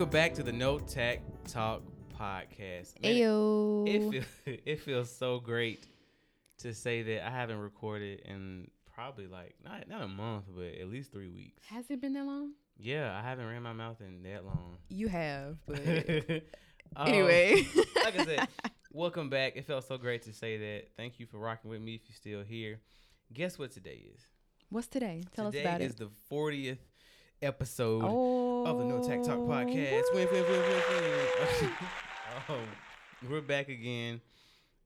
Welcome back to the No Tact Talk podcast. Man, Ayo. It feels it feels so great to say that I haven't recorded in probably like not not a month, but at least three weeks. Has it been that long? Yeah, I haven't ran my mouth in that long. You have, but Um, anyway. like I said, welcome back. It felt so great to say that. Thank you for rocking with me. If you're still here, guess what today is? What's today? Tell today us about it. Today is the 40th episode oh, of the No Tact Talk podcast. Win, win, win, win, win. um, we're back again.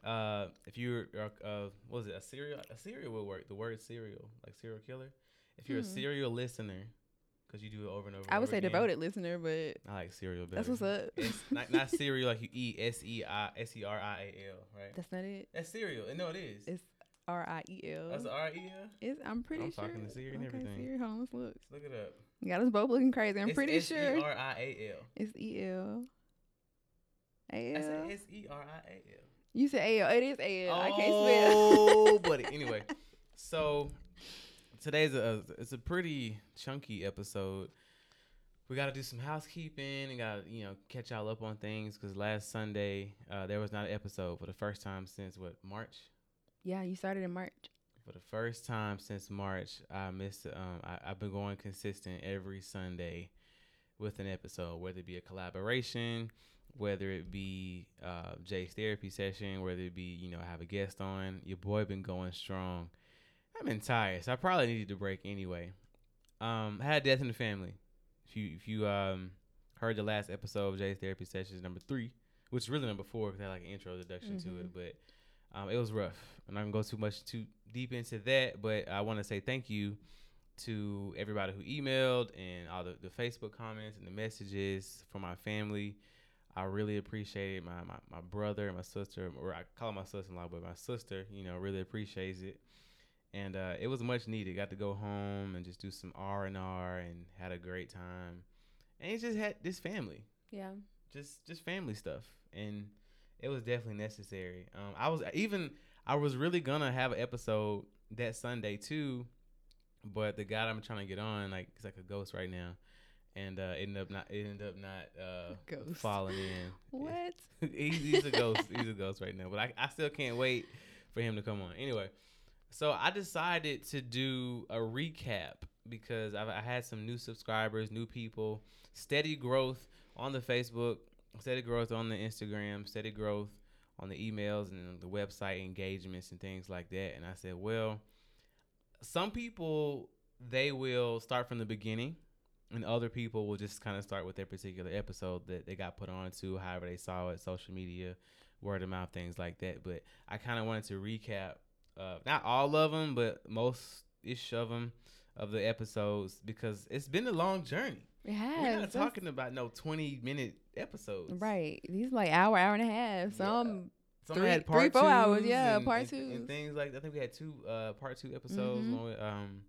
Uh, if you're, uh, uh, what was it? A serial, a serial will work. The word serial, like serial killer. If you're a Hmm. serial listener, because you do it over and over. I would over say again. devoted listener, but I like cereal better. that's what's up. It's not not cereal like you eat S E I S E R I A L, right? That's not it. That's cereal. No, it is. It's R I E L. That's R E L. It's, I'm pretty I'm sure. talking to Siri and okay, everything. Siri, hold on, let's look. Look it up. You got us both looking crazy. I'm It's pretty sure it's E L. A I L. said S E R I A L. You said A L. It is A L. I can't spell. Oh, buddy. Anyway, so today's a it's a pretty chunky episode. We got to do some housekeeping and got to you know catch y'all up on things because last Sunday uh, there was not an episode for the first time since what March. yeah, you started in March. For the first time since March, I missed. Um, I, I've been going consistent every Sunday with an episode, whether it be a collaboration, whether it be uh, Jay's therapy session, whether it be you know I have a guest on. Your boy been going strong. I've been tired, so I probably needed to break anyway. Um, I had death in the family. If you if you um heard the last episode of Jay's therapy sessions number three, which is really number four because I had like an intro introduction to it, but um, it was rough. I'm not gonna go too much too deep into that, but I want to say thank you to everybody who emailed and all the, the Facebook comments and the messages from my family. I really appreciate it. My, my my brother and my sister, or I call my sister-in-law, but my sister, you know, really appreciates it. And uh, it was much needed. Got to go home and just do some R and R, and had a great time. And it just had this family Yeah. just just family stuff and it was definitely necessary um i was even i was really gonna have an episode that sunday too but the guy i'm trying to get on like he's like a ghost right now. And uh ended up not ended up not uh Ghost. falling in. What? he's, he's a ghost. He's a ghost right now. But I, I still can't wait for him to come on. Anyway so i decided to do a recap because I've, i had some new subscribers new people steady growth on the facebook steady growth on the instagram steady growth on the emails and the website engagements and things like that. And i said well some people they will start from the beginning and other people will just kind of start with their particular episode that they got put on to however they saw it social media word of mouth things like that. But i kind of wanted to recap uh, not all of them but most ish of them of the episodes because it's been a long journey. It has. we're not talking about no 20 minute episodes Right. These like hour, hour and a half. Yeah. Some Some Three- had three, part four hours, yeah, and- part two and things like that. I think we had two uh part two episodes, Mhm. one with um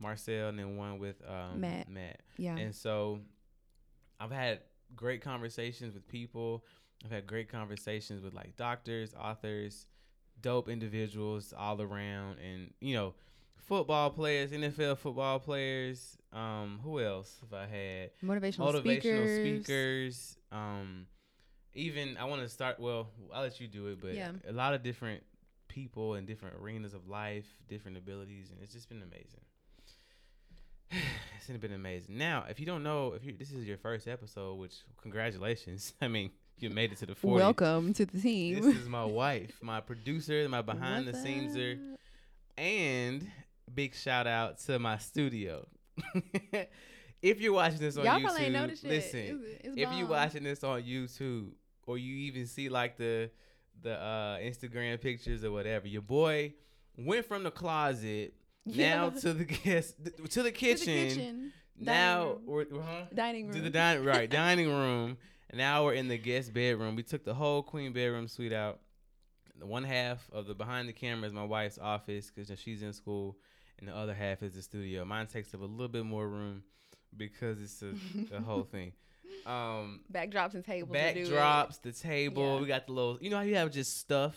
Marcel and then one with um Matt. Matt. yeah. And so I've had great conversations with people. I've had great conversations with like doctors, authors, dope individuals all around and you know, football players, NFL football players. Um, who else have I had? motivational, motivational speakers. speakers. Um, even I want to start. Well, I'll let you do it, but Yeah. a lot of different people in different arenas of life, different abilities, and it's just been amazing. it's been amazing. Now, if you don't know, if you this is your first episode, which congratulations. I mean, you made it to the 40. Welcome to the team. This is my wife, my producer, my behind the What's scenes er, and big shout out to my studio. if you're watching this on Y'all YouTube, probably ain't noticed yet. listen. It's- it's if you're watching this on YouTube or you even see like the the uh, Instagram pictures or whatever, your boy went from the closet now to the guest to the To the kitchen. kitchen, Now dining room. we're, huh? dining room. to the dining right dining room. Now we're in the guest bedroom. We took the whole queen bedroom suite out. The one half of the behind the camera is my wife's office because she's in school, and the other half is the studio. Mine takes up a little bit more room because it's a, the whole thing. Um, Backdrops and tables. backdrops, the table. Yeah. We got the little. You know how you have just stuff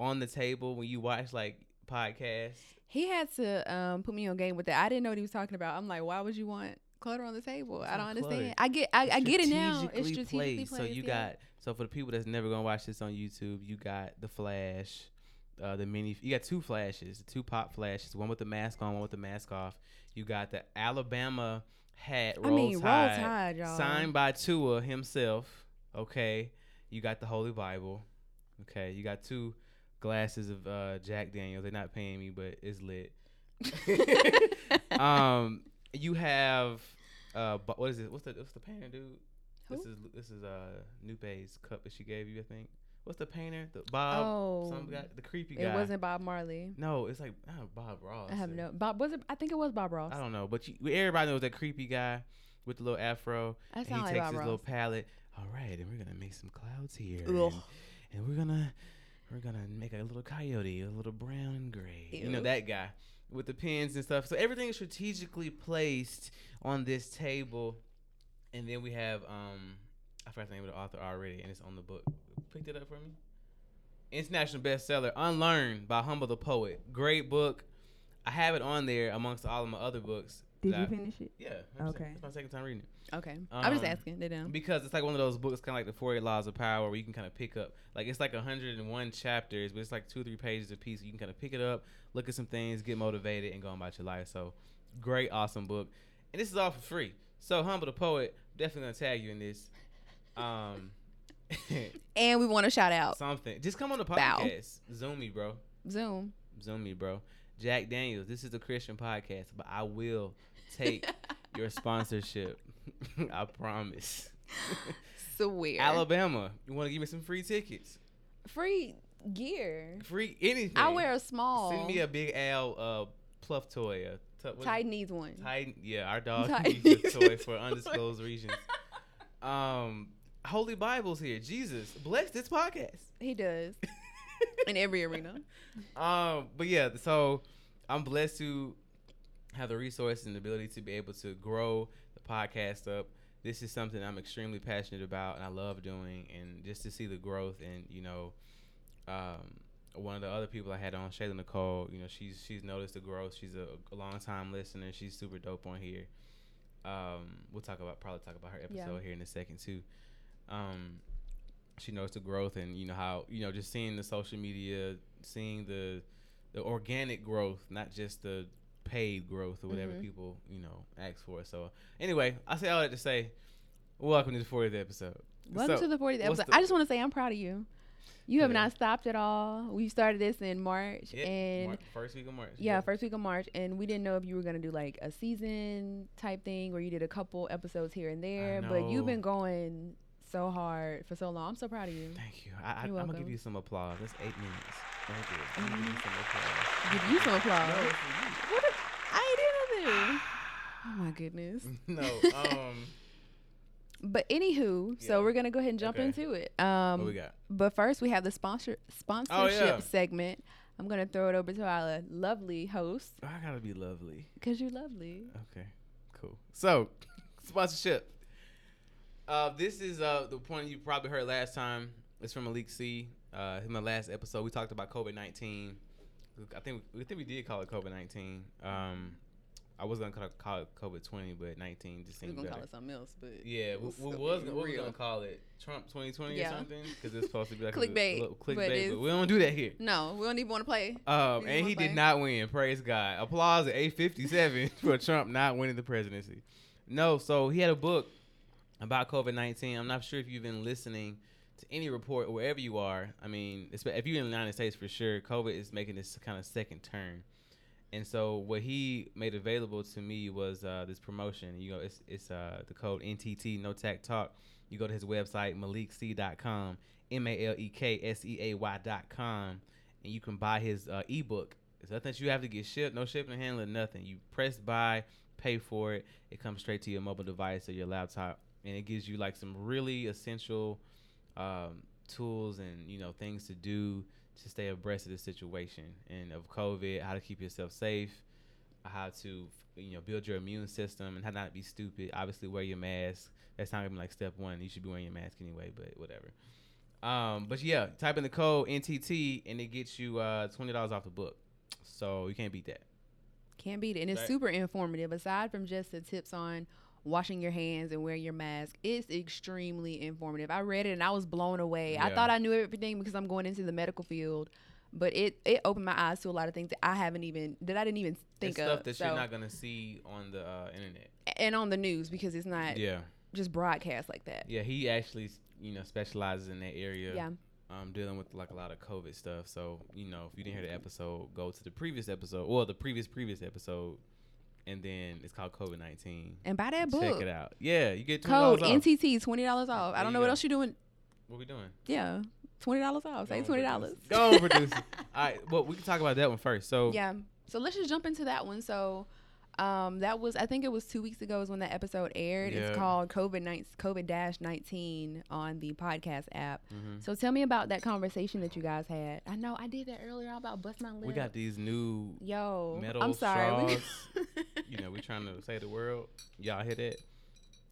on the table when you watch like podcasts. He had to um, put me on game with that. I didn't know what he was talking about. I'm like, why would you want clutter on the table. It's I don't understand. I get I, I get it now. It's Strategically strategically placed. So you yeah. got so for the people that's never gonna watch this on YouTube, you got the Flash, uh, the mini. You got two flashes, two pop flashes, one with the mask on, one with the mask off. You got the Alabama hat, I roll mean, roll tide, tide, y'all. signed by Tua himself. Okay, you got the Holy Bible. Okay, you got two glasses of uh, Jack Daniels. They're not paying me, but it's lit. um, you have uh, what is it? What's the what's the painter dude? Who? This is this is uh Nupe's cup that she gave you, I think. What's the painter? The Bob, Oh, some guy, the creepy guy. it wasn't Bob Marley. No, it's like oh, Bob Ross. I have no Bob. Was it? I think it was Bob Ross. I don't know, but you, everybody knows that creepy guy with the little afro. That and he like takes Bob his Ross. little palette. All right, and we're gonna make some clouds here, and, and we're gonna we're gonna make a little coyote, a little brown and gray. You know that guy with the pins and stuff. So everything is strategically placed on this table, and then we have um I forgot the name of the author already, and it's on the book. Picked it up for me. International bestseller, Unlearned by Humble the Poet. Great book. I have it on there amongst all of my other books. Did you I- finish it? Yeah. 100%. Okay. It's my second time reading it Okay. I was just Um, asking. They down. because it's like one of those books, kind of like the 48 Laws of Power, where you can kind of pick up, like it's like 101 chapters, but it's like two or three pages a piece. You can kind of pick it up, look at some things, get motivated, and go on about your life. So, great, awesome book, and this is all for free. So, humble the poet, definitely gonna tag you in this. Um, And we want to shout out something. Just come on the Bow. podcast. Zoom me, bro. Zoom. Zoom me, bro. Jack Daniels. This is a Christian podcast, but I will take your sponsorship. I promise. Swear. Alabama, you want to give me some free tickets? Free gear. Free anything. I wear a small. Send me a big Al uh, pluff toy. A Titan needs one. Titan. Yeah, our dog Titan needs a toy for undisclosed reasons. Um, Holy Bible's here. Jesus bless this podcast. He does. In every arena. Um, but yeah, so I'm blessed to have the resources and the ability to be able to grow the podcast up. This is something I'm extremely passionate about and I love doing, and just to see the growth and you know, um, one of the other people I had on, Shayla Nicole, you know, she's she's noticed the growth. She's a, a long time listener. She's super dope on here. Um, we'll talk about probably talk about her episode Yeah. here in a second too. Um, she knows the growth and you know how you know just seeing the social media, seeing the the organic growth, not just the paid growth or whatever Mhm. people you know ask for. So anyway, I say all that to say, welcome to the 40th episode. Welcome So, to the 40th episode. the- I just want to say I'm proud of you. You have Yeah. not stopped at all. We started this in March, Yeah, and Mar- first week of March. yeah, first week of March, and we didn't know if you were gonna do like a season type thing where you did a couple episodes here and there. But you've been going so hard for so long. I'm so proud of you. Thank you. I, I'm gonna give you some applause. That's eight minutes. Thank you. I'm gonna give you some applause. Give you some applause. No, you. What? Did, I did nothing. Oh my goodness. no. Um, But anywho, Yeah. so we're gonna go ahead and jump Okay. into it. Um, what we got? But first, we have the sponsor sponsorship Oh, yeah. segment. I'm gonna throw it over to our lovely host I gotta be lovely. because you're lovely. Okay, cool. So, sponsorship. Uh, this is uh the point you probably heard last time. It's from Malek Seay. Uh, in the last episode, we talked about COVID nineteen. I think we think we did call it COVID nineteen. Um, I was gonna call it, COVID twenty, but nineteen just seemed gonna better. call it something else, but Yeah, we, we was what we real. gonna call it Trump 2020 Yeah. or something because it's supposed to be like Clickbait, a, but clickbait, but, it's- we don't do that here. No, we don't even want to play. Um, and he play? did not win. Praise God. Applause at 857 for Trump not winning the presidency. No, so he had a book about COVID 19. I'm not sure if you've been listening to any report wherever you are. I mean, if you're in the United States for sure, COVID is making this kind of second turn. And so what he made available to me was uh, this promotion. You know, it's it's uh, the code NTT No Tact Talk. You go to his website malekseay.com, M A L E K S E A Y.com, and you can buy his uh, ebook. It's nothing you have to get shipped, no shipping and handling, nothing. You press buy, pay for it. It comes straight to your mobile device or your laptop, and it gives you like some really essential um, tools and you know things to do to stay abreast of the situation and of COVID, how to keep yourself safe, how to you know build your immune system, and how not to be stupid. Obviously, wear your mask. That's not even like step one. You should be wearing your mask anyway, but whatever. Um, but yeah, type in the code NTT and it gets you uh, twenty dollars off the book. So you can't beat that. Can't beat it, and it's Right. super informative. Aside from just the tips on washing your hands and wearing your mask. It's extremely informative. I read it and I was blown away. I thought I knew everything because I'm going into the medical field, but it it opened my eyes to a lot of things that I haven't even that I didn't even think it's of. stuff that So- you're not gonna see on the uh, internet. and on the news because it's not Yeah, just broadcast like that. yeah. He actually, you know, specializes in that area. Yeah. Um, dealing with like a lot of COVID stuff. So you know, if you didn't hear the episode, go to the previous episode, well, the previous previous episode, and then it's called COVID nineteen. And buy that book. Check it out. Yeah, you get Code $20 off. NTT twenty dollars off. I don't you know what else you're doing. What we doing? Yeah, twenty dollars off. Say Go twenty dollars. Go on, producer. All right, well, we can talk about that one first. So Yeah. So let's just jump into that one. So um that was I think it was two weeks ago is when that episode aired. Yeah. It's called COVID nine COVID dash nineteen on the podcast app. mhm. So tell me about that conversation that you guys had. I know I did that earlier. I'm about bust my lip. we got these new Yo, metal I'm sorry. Straws. you know, we're trying to save the world. Y'all hit it.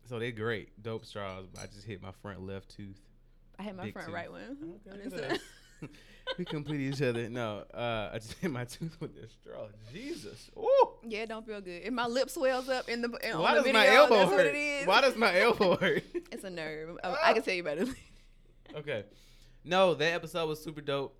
So they're great, dope straws. But I just hit my front left tooth. I hit my front tooth. right one. Okay, What is look at it? us. we complete each other. No, uh, I just hit my tooth with the straw. Jesus. Ooh. Yeah, it don't feel good. If my lip swells up in the in, Why on the does my elbow hurt? Why does my elbow hurt? It's a nerve. I, I can tell you about it. okay. No, that episode was super dope.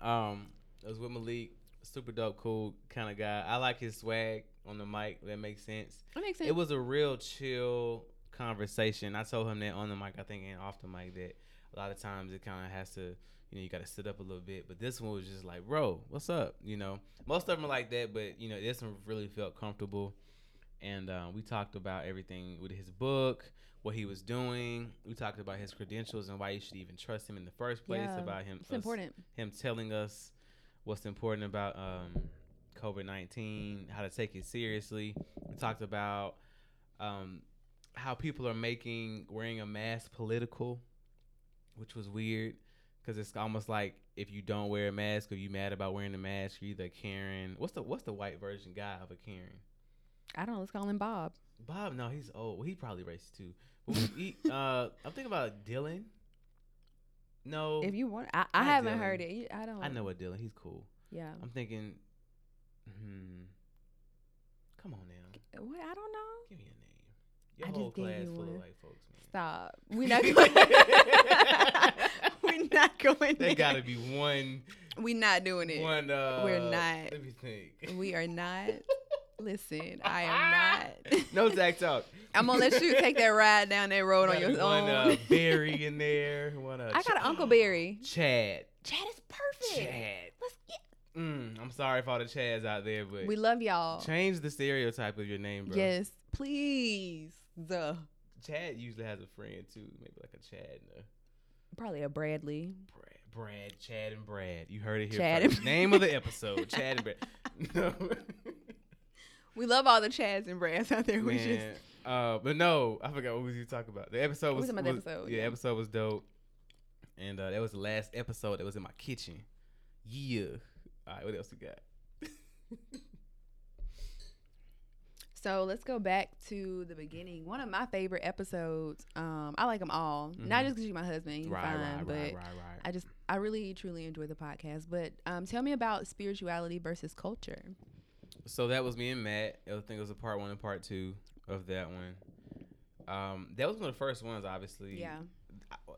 Um, it was with Malek. Super dope, cool kind of guy. I like his swag on the mic. That makes sense. That makes sense. It was a real chill conversation. I told him that on the mic, I think, and off the mic that a lot of times it kind of has to, you know, you got to sit up a little bit. But this one was just like, bro, what's up? You know, most of them are like that, but you know, this one really felt comfortable. And uh, we talked about everything with his book, what he was doing. We talked about his credentials and why you should even trust him in the first place. Yeah, about him, it's us- important. him telling us what's important about um, COVID 19, how to take it seriously. We talked about um, how people are making wearing a mask political, which was weird because it's almost like if you don't wear a mask or you mad about wearing a mask, you're either Karen. What's the what's the white version guy of a Karen? I don't know. Let's call him Bob. Bob, no, he's old. Well, he probably racist too. But he, uh, I'm thinking about Dylan. No, If you want, I, I haven't Dylan. heard it. I don't. I know what Dylan. He's cool. Yeah. I'm thinking, hmm. Come on now. What? I don't know. Give me a name. Your I whole just class full of white folks, man. Stop. We're not. We're not going. There gotta be one We not doing it. one uh We're not. let me think. We are not. Listen, I am not. no Zach talk. I'm gonna let you take that ride down that road on your be own. One uh, Barry in there. One uh I got an Uncle Barry. Chad. Chad is perfect. Chad. Let's get. Mm, I'm sorry for all the Chads out there, but We love y'all. change the stereotype of your name, bro. Yes, please. The Chad usually has a friend too, maybe like a Chad and a probably a Bradley. Brad, Brad, Chad, and Brad. You heard it here Chad first. and- Name of the episode: Chad and Brad. No, We love all the Chads and Brads out there. We just. Uh, but no, I forgot what was you talking about. The episode We was, talking about the was- episode, Yeah, yeah. episode was dope, and uh, that was the last episode that was in my kitchen. Yeah. All right, what else we got? So let's go back to the beginning. One of my favorite episodes. Um, I like them all, not Mhm. just because you're my husband, you're right, fine, right, but right, right, right. I just I really truly enjoy the podcast. But um, tell me about spirituality versus culture. So that was me and Matt. I think it was a part one and part two of that one. Um, that was one of the first ones, obviously. Yeah.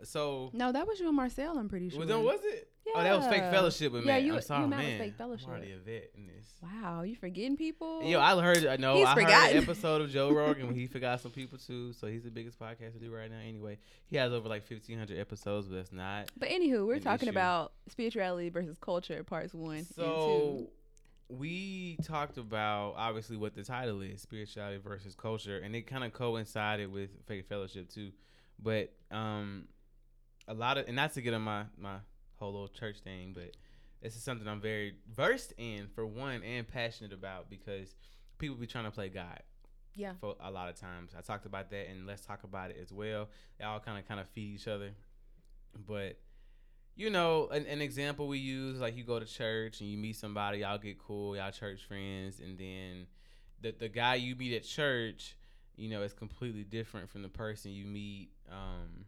So No, that was you and Marcel. I'm pretty sure. was it? Oh, that was fake fellowship with me. Yeah, Matt. you- I'm you sorry, was man. fake fellowship. I'm already a vet in this. Wow, you forgetting people? Yo, I heard. I know. He's I heard an episode of Joe Rogan when he forgot some people too. So he's the biggest podcast to do right now. Anyway, he has over like 1,500 episodes, but that's not. But anywho, we're An talking issue. about spirituality versus culture, parts one. So we talked about obviously what the title is, spirituality versus culture, and it kind of coincided with fake fellowship too. But um, a lot of and not to get on my my whole little church thing, but this is something I'm very versed in for one and passionate about because people be trying to play God. Yeah. For a lot of times, I talked about that, and let's talk about it as well. They all kind of kind of feed each other, but you know, an, an example we use like you go to church and you meet somebody, y'all get cool, y'all church friends, and then the the guy you meet at church, you know, is completely different from the person you meet um,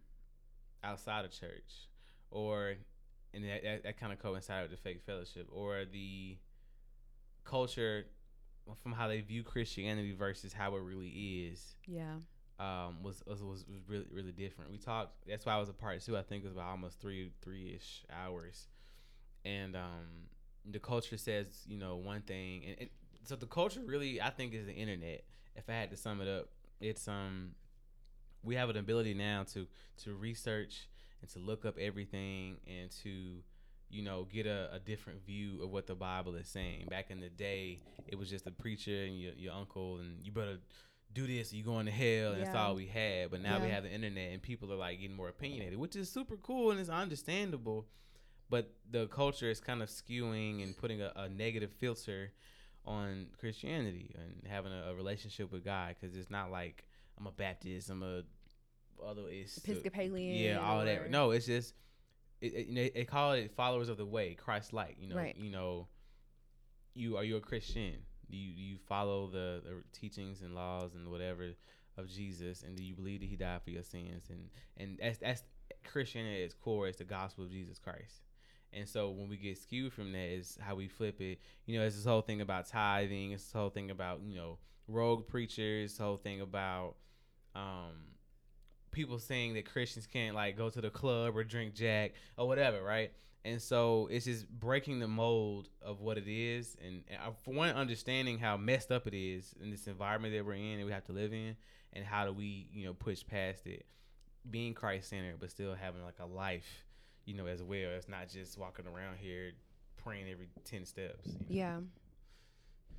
outside of church, or and that, that, that kind of coincided with the fake fellowship, or the culture from how they view Christianity versus how it really is. Yeah. Um, was, was was really really different. We talked. That's why I was a part two. I think it was about almost three three ish hours, and um, the culture says you know one thing, and, and so the culture really I think is the internet. If I had to sum it up, it's um we have an ability now to to research and to look up everything and to you know get a, a different view of what the bible is saying. Back in the day it was just a preacher and your, your uncle and you better do this or you going to hell and that's all we had. But now we have the internet and people are like getting more opinionated which is super cool and it's understandable. But the culture is kind of skewing and putting a, a negative filter on Christianity and having a, a relationship with God because it's not like I'm a Baptist, I'm a although it's Episcopalian. yeah, all that. No, it's just it, it, call it followers of the way, Christ like. You know, Right. you know, you are you a Christian? Do you do you follow the, the teachings and laws and whatever of Jesus, and do you believe that He died for your sins? And and that's that's Christianity at its core is the gospel of Jesus Christ. And so when we get skewed from that is how we flip it. You know, it's this whole thing about tithing. It's this whole thing about you know rogue preachers. This whole thing about um, people saying that Christians can't like go to the club or drink Jack or whatever, right? And so it's just breaking the mold of what it is, and, and for one, understanding how messed up it is in this environment that we're in and we have to live in, and how do we, you know, push past it, being Christ centered, but still having like a life, you know, as well. It's not just walking around here praying every ten steps. you know? Yeah.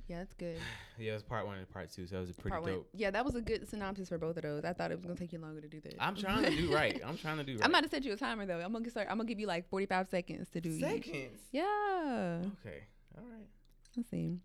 Yeah, that's good. yeah. It was part one and part two, so it was a pretty Part one. dope. Yeah, that was a good synopsis for both of those. I thought it was gonna take you longer to do that. I'm trying to do right. I'm trying to do right. I'm about to set you a timer though. I'm gonna start. I'm gonna give you like 45 seconds to do each. seconds. Yeah. Okay. All right. Let's see.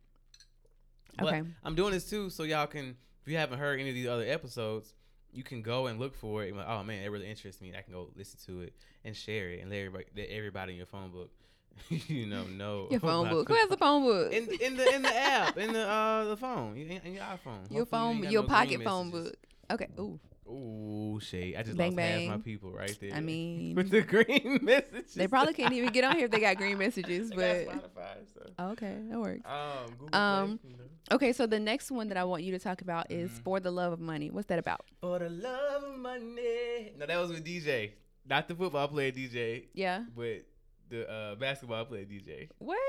But Okay. I'm doing this too, so y'all can, if you haven't heard any of these other episodes, you can go and look for it. And like, oh man, it really interests me. I can go listen to it and share it and let everybody, let everybody in your phone book, you know, no. Your phone book. Who has a phone book? in in the in the app in the uh the phone in, in your iPhone. your Hopefully phone, got your no pocket phone book. Okay. Ooh. Ooh, shade. I just Bang, lost half my people right there. I mean, with the green messages. they probably can't even get on here if they got green messages. But Spotify, so. okay, that works. Um, Um, Play, you know. Okay, so the next one that I want you to talk about is Mhm. for the love of money. What's that about? For the love of money. No, that was with DJ. Not the football player DJ, Yeah. but the uh, basketball player DJ. What?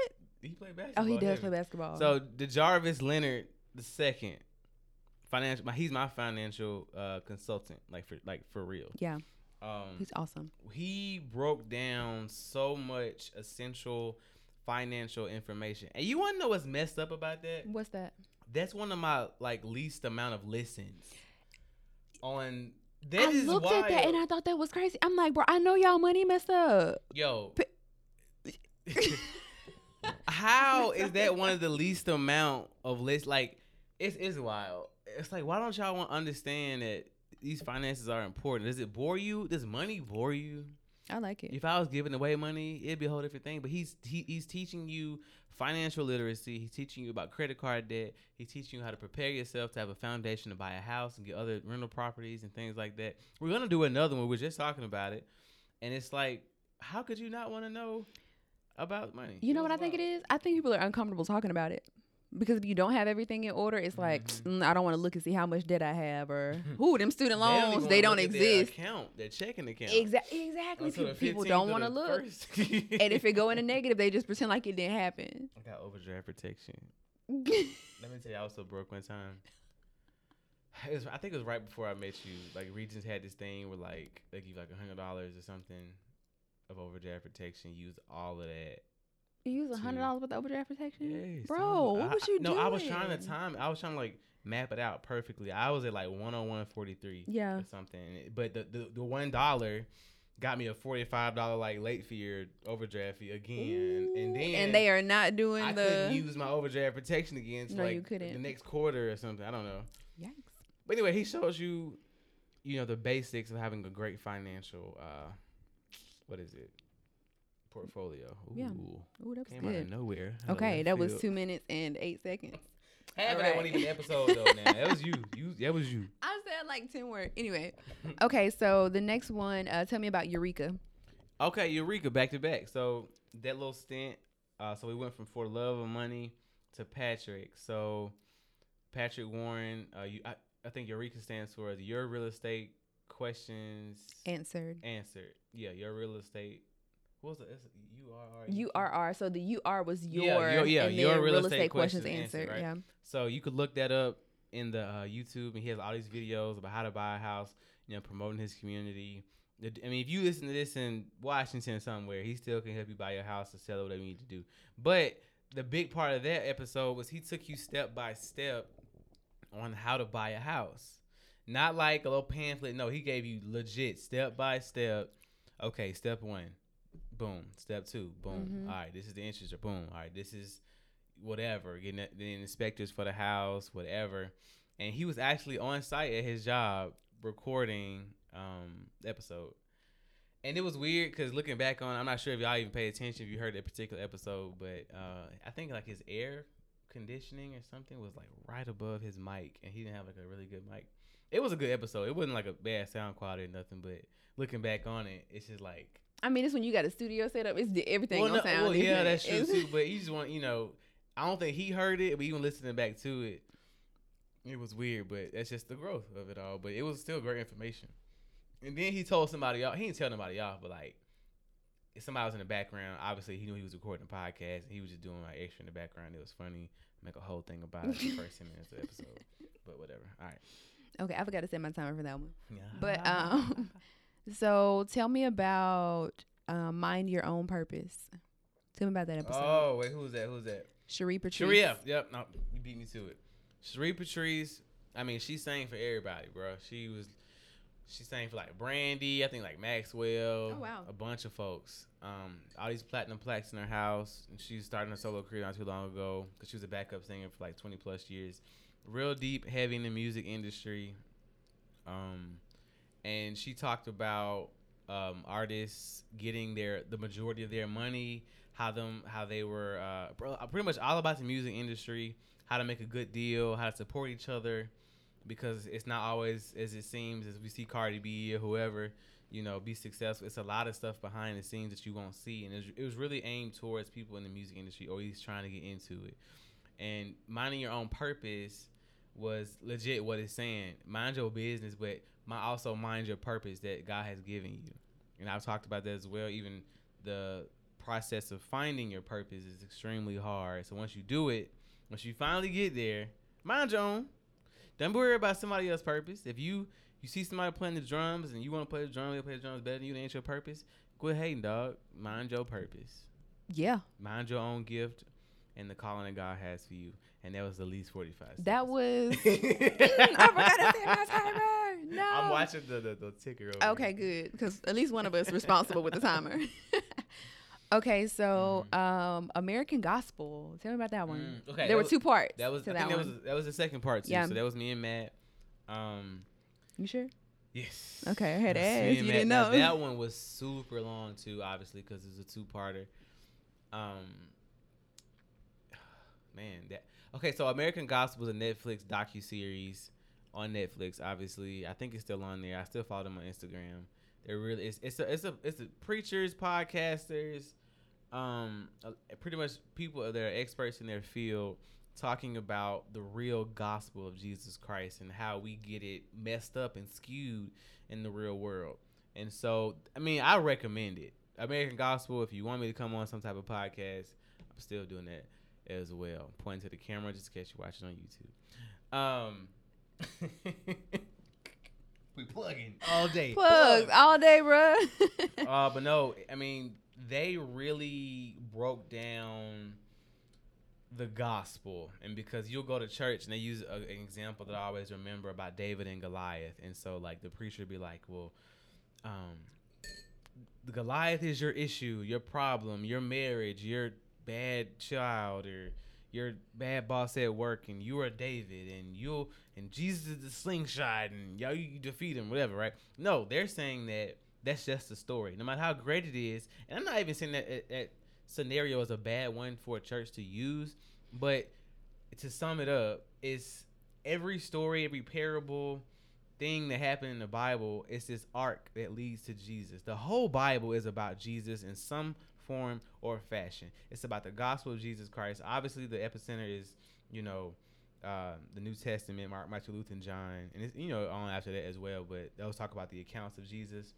He played basketball. Oh, he does heavy. play basketball. So the Jarvis Leonard the second financial. my- He's my financial uh, consultant, like for like for real. yeah, Um, he's awesome. he broke down so much essential financial information, and you want to know what's messed up about that? What's that? That's one of my like least amount of listens on. That I looked wild. at that and I thought that was crazy. I'm like, bro, I know y'all money messed up. Yo. P- How is that one of the least amount of list? Like, it's it's wild. It's like, why don't y'all want to understand that these finances are important? Does it bore you? Does money bore you? I like it. If I was giving away money, it'd be a whole different thing. But he's he, he's teaching you financial literacy. He's teaching you about credit card debt. He's teaching you how to prepare yourself to have a foundation to buy a house and get other rental properties and things like that. We're gonna do another one. We're just talking about it, and it's like, how could you not want to know about money? You know what I think it is? I think people are uncomfortable talking about it. Because if you don't have everything in order, it's like Mhm. mm, I don't want to look and see how much debt I have, or who them student They loans even they don't at their exist. account, their checking account. Exactly, exactly. People, people don't want to look, and if it go in a negative, they just pretend like it didn't happen. I got overdraft protection. Let me tell you, I was so broke one time. It was, I think it was right before I met you. Like Regions had this thing where like they give like a hundred dollars or something of overdraft protection. Use all of that. you use a hundred Two. dollars with the overdraft protection, Yes, bro. I'm- What I- was you no, doing? I was trying to time. I was trying to like map it out perfectly. I was at like one on one forty three Yeah, or something. But the the, the one dollar got me a forty five dollar like late fee or overdraft fee again, and then and they are not doing I the. couldn't use my overdraft protection again. No, like you couldn't. The next quarter or something. I don't know. Yikes. But anyway, he shows you, you know, the basics of having a great financial. uh What is it? Portfolio. Ooh, Yeah. Ooh, that was Came out of nowhere. out Okay, left that was two minutes and eight seconds. Half of that wasn't even an episode though. Now that was you. You that was you. I said like ten words. Anyway, okay. So the next one, uh, tell me about Eureka. Okay, Eureka, back to back. So that little stint. Uh, so we went from For Love of Money to Patrick. So Patrick Warren, uh, you I, I think Eureka stands for your real estate questions Answered. answered. Yeah, your real estate. What was it? U R R. U R R. So the U R was your Yeah, your- yeah, your real real estate estate questions questions answered, answered. right? Yeah. So you could look that up in the uh, YouTube, and he has all these videos about how to buy a house. You know, promoting his community. I mean, if you listen to this in Washington somewhere, he still can help you buy your house and sell it whatever you need to do. But the big part of that episode was he took you step by step on how to buy a house. Not like a little pamphlet. No, he gave you legit step by step. Okay, step one, boom. Step two, boom. Mhm. All right, this is the interest. Boom. All right, this is whatever. Getting the- the inspectors for the house, whatever. And he was actually on site at his job recording um episode. And it was weird because looking back on, I'm not sure if y'all even paid attention if you heard that particular episode, but uh, I think like his air conditioning or something was like right above his mic, and he didn't have like a really good mic. It was a good episode. It wasn't like a bad sound quality or nothing, but looking back on it, it's just like I mean, it's when you got a studio set up. It's everything well, no- sound well, yeah, that's true too. But you just want, you know, I don't think he heard it, but even listening back to it, it was weird. But that's just the growth of it all. But it was still great information. And then he told somebody off. He didn't tell nobody off, but like, somebody was in the background, obviously he knew he was recording a podcast, and he was just doing like extra in the background. It was funny. Make a whole thing about it the first ten minutes of the episode. But whatever. All right. Okay, I forgot to set my timer for that one. Yeah. But um, so tell me about um, mind your own purpose. Tell me about that episode. Oh wait, who's that? Who's that? Cherie Patrice. Sharia. Yep. No, you beat me to it. Cherie Patrice. I mean, she sang for everybody, bro. She was. She sang for like Brandy. I think like Maxwell. Oh, wow. A bunch of folks. Um, all these platinum plaques in her house. And she was starting a solo career not too long ago because she was a backup singer for like 20 plus years. Real deep, heavy in the music industry. Um, and she talked about um, artists getting their the majority of their money, how them how they were uh, pretty much all about the music industry, how to make a good deal, how to support each other, because it's not always as it seems as we see Cardi B or whoever you know be successful. It's a lot of stuff behind the scenes that you won't see, and it was, really aimed towards people in the music industry or he's trying to get into it. And minding your own purpose was legit what it's saying. Mind your business, but also mind your purpose that God has given you. And I've talked about that as well. Even the process of finding your purpose is extremely hard. So once you do it, once you finally get there, mind your own. Don't worry about somebody else's purpose. If you you see somebody playing the drums and you want to play the drums, they play the drums better than you, it ain't your purpose. Quit hating, dog. Mind your purpose. Yeah, Mind your own gift and the calling that God has for you. And that was the least 45 seconds. that was. I forgot to set my timer. No. I'm watching the, the, the ticker over Okay, here. good. Because at least one of us responsible with the timer. okay, so Mm-hmm. um, American Gospel. Tell me about that one. Mm, okay, there were was- two parts. That was I that think that was that was the second part too. Yeah. So that was me and Matt. Um you sure? yes. Okay, I had to ask. You Matt. didn't Now, know. that one was super long too, obviously, because it's a two-parter. Um, man, that okay. So American Gospel is a Netflix docu series on Netflix. Obviously, I think it's still on there. I still follow them on Instagram. They're really it's it's a it's a it's a preachers, podcasters, um, uh, pretty much people that are experts in their field talking about the real gospel of Jesus Christ and how we get it messed up and skewed in the real world. And so, I mean, I recommend it. American Gospel, if you want me to come on some type of podcast, I'm still doing that as well. Pointing to the camera just in case you're watching on YouTube. Um, we plugging all day. Plugs all day, bro. uh, but no, I mean, they really broke down the gospel. And because you'll go to church and they use a, an example that I always remember about David and Goliath. And so, like, the preacher be like, well, um, Goliath is your issue, your problem, your marriage, your bad child, or your bad boss at work, and you are David, and you'll and Jesus is the slingshot, and y'all you defeat him, whatever, right? No, they're saying that that's just a story, no matter how great it is. And I'm not even saying that that, scenario is a bad one for a church to use, but to sum it up, it's every story, every parable, thing that happened in the Bible is this arc that leads to Jesus. The whole Bible is about Jesus in some form, or fashion. It's about the gospel of Jesus Christ. Obviously, the epicenter is, you know, uh, the New Testament, Mark, Martin Luther, and John, and it's you know on after that as well. But those talk about the accounts of Jesus.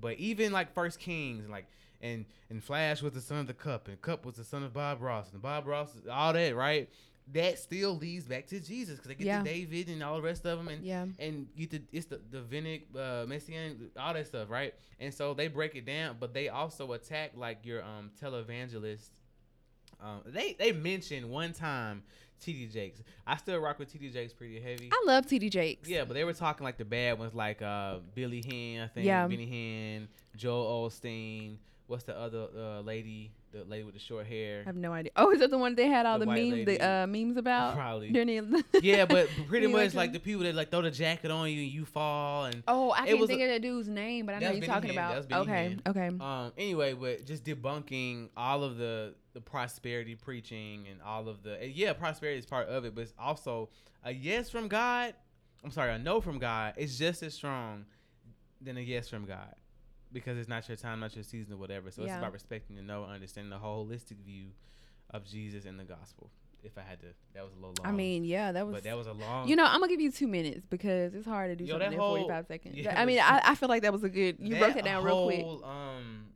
But even like First Kings, like and and Flash was the son of the Cup, and Cup was the son of Bob Ross, and Bob Ross, all that, right? That still leads back to Jesus because they get Yeah. to David and all the rest of them, and Yeah. and get the it's the the Vinnick, uh, Messianic, all that stuff, right? And so they break it down, but they also attack like your um televangelist. Um, they they mentioned one time TD Jakes. I still rock with TD Jakes pretty heavy. I love TD Jakes. Yeah, but they were talking like the bad ones, like uh Billy Hen, I think. Yeah. Benny Hinn, Joel Osteen. What's the other uh, lady? The lady with the short hair. I have no idea. Oh, is that the one they had all The the, memes, lady. the uh, memes about? Probably. The yeah, but pretty much like the people that like throw the jacket on you and you fall and Oh, I can't think a- of that dude's name, but I know you're talking. About. Okay, okay. Um. Anyway, but just debunking all of the the prosperity preaching and all of the yeah, prosperity is part of it, but it's also a yes from God. I'm sorry, a no from God is just as strong than a yes from God because it's not your time, not your season, or whatever. So it's about respecting the no, understanding the holistic view of Jesus and the gospel. If I had to, that was a little long. I mean, yeah, that was. but that was a long. you know, I'm gonna give you two minutes because it's hard to do Yo, something in whole- 45 seconds. yeah, I mean, I, I feel like that was a good. You broke it down real quick. Um,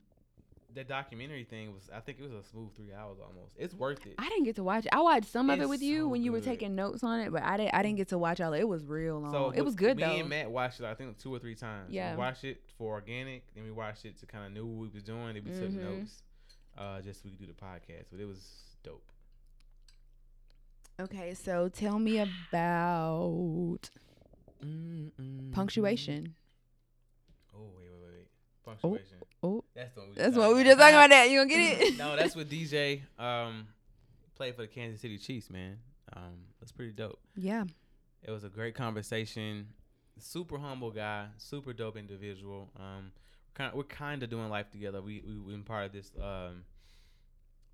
that documentary thing was, I think it was a smooth three hours almost. It's worth it. I didn't get to watch it. I watched some of it with you so when you were taking notes on it, but I didn't. I didn't get to watch all. of It It was real long. So it was good me though. and Matt watched it. I think two or three times. Yeah. we watched it for organic, then we watched it to kind of know what we was doing. Then we took Mhm. notes, uh, just so we could do the podcast. But it was dope. Okay, so tell me about punctuation. Oh wait. Punctuation. oh. that's the one. We That's what we just talking about. That you gonna get it? no, that's what DJ. Um, played for the Kansas City Chiefs, man. Um, that's pretty dope. yeah. It was a great conversation. Super humble guy, super dope individual. Um, kind we're kind of doing life together. We we we been part of this um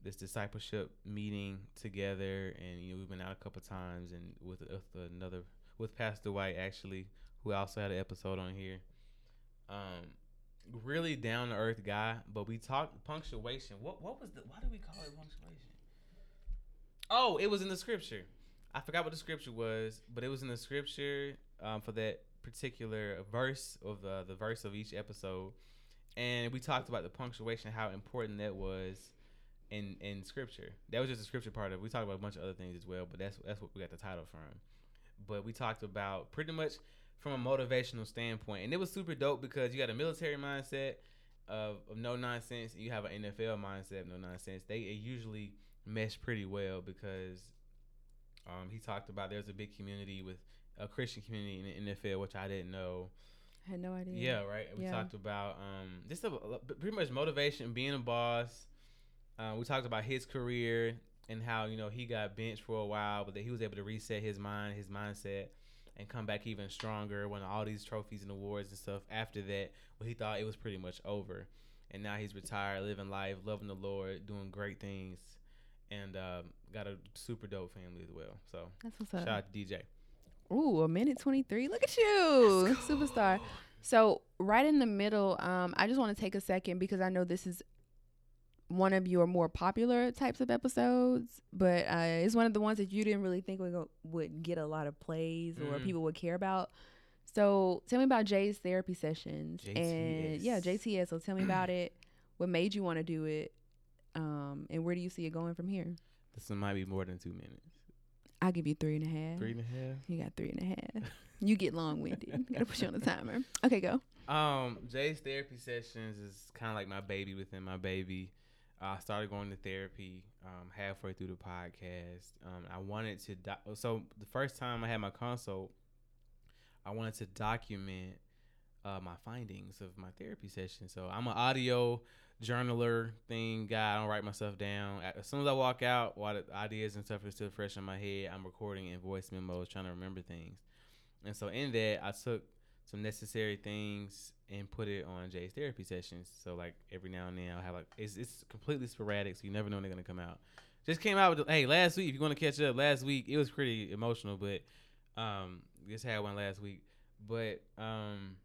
this discipleship meeting together, and you know we've been out a couple times, and with, with another with Pastor White actually, who also had an episode on here. Um, really down to earth guy, but we talked punctuation. What what was the why do we call it punctuation? Oh, it was in the scripture. I forgot what the scripture was, but it was in the scripture um, for that particular verse of the the verse of each episode, and we talked about the punctuation, how important that was in in scripture. That was just the scripture part of it. We talked about a bunch of other things as well, but that's that's what we got the title from. But we talked about pretty much from a motivational standpoint, and it was super dope because you got a military mindset of, of no nonsense, you have an NFL mindset of no nonsense. They it usually mesh pretty well because um, he talked about there's a big community with a Christian community in the NFL, which I didn't know. I had no idea. Yeah, right. We Yeah. talked about um, just a, pretty much motivation, being a boss. Uh, we talked about his career and how you know he got benched for a while, but that he was able to reset his mind, his mindset, and come back even stronger. Won all these trophies and awards and stuff. After that, when he thought it was pretty much over, and now he's retired, living life, loving the Lord, doing great things, and um, got a super dope family as well. So That's what's up. shout out to DJ. Ooh, a minute 23. Look at you. Superstar. So, right in the middle, um, I just want to take a second because I know this is one of your more popular types of episodes, but uh, it's one of the ones that you didn't really think would, go, would get a lot of plays or Mhm. people would care about. So, tell me about Jay's therapy sessions. And yeah, JTS. JTS. So, tell me about it. What made you want to do it? Um, and where do you see it going from here? This might be more than two minutes. I'll give you three and a half. Three and a half. You got three and a half. you get long winded. Gotta put you on the timer. Okay, go. Um, Jay's therapy sessions is kind of like my baby within my baby. I started going to therapy um, halfway through the podcast. Um, I wanted to doc- so the first time I had my consult, I wanted to document uh, my findings of my therapy session. So I'm an audio journaler thing guy. I don't write myself down. As soon as I walk out, while the ideas and stuff are still fresh in my head, I'm recording in voice memos, trying to remember things. And so in that, I took some necessary things and put it on Jay's therapy sessions. So like every now and then I'll have like it's it's completely sporadic, so you never know when they're gonna come out. Just came out with hey last week if you want to catch up last week it was pretty emotional, but um just had one last week. But um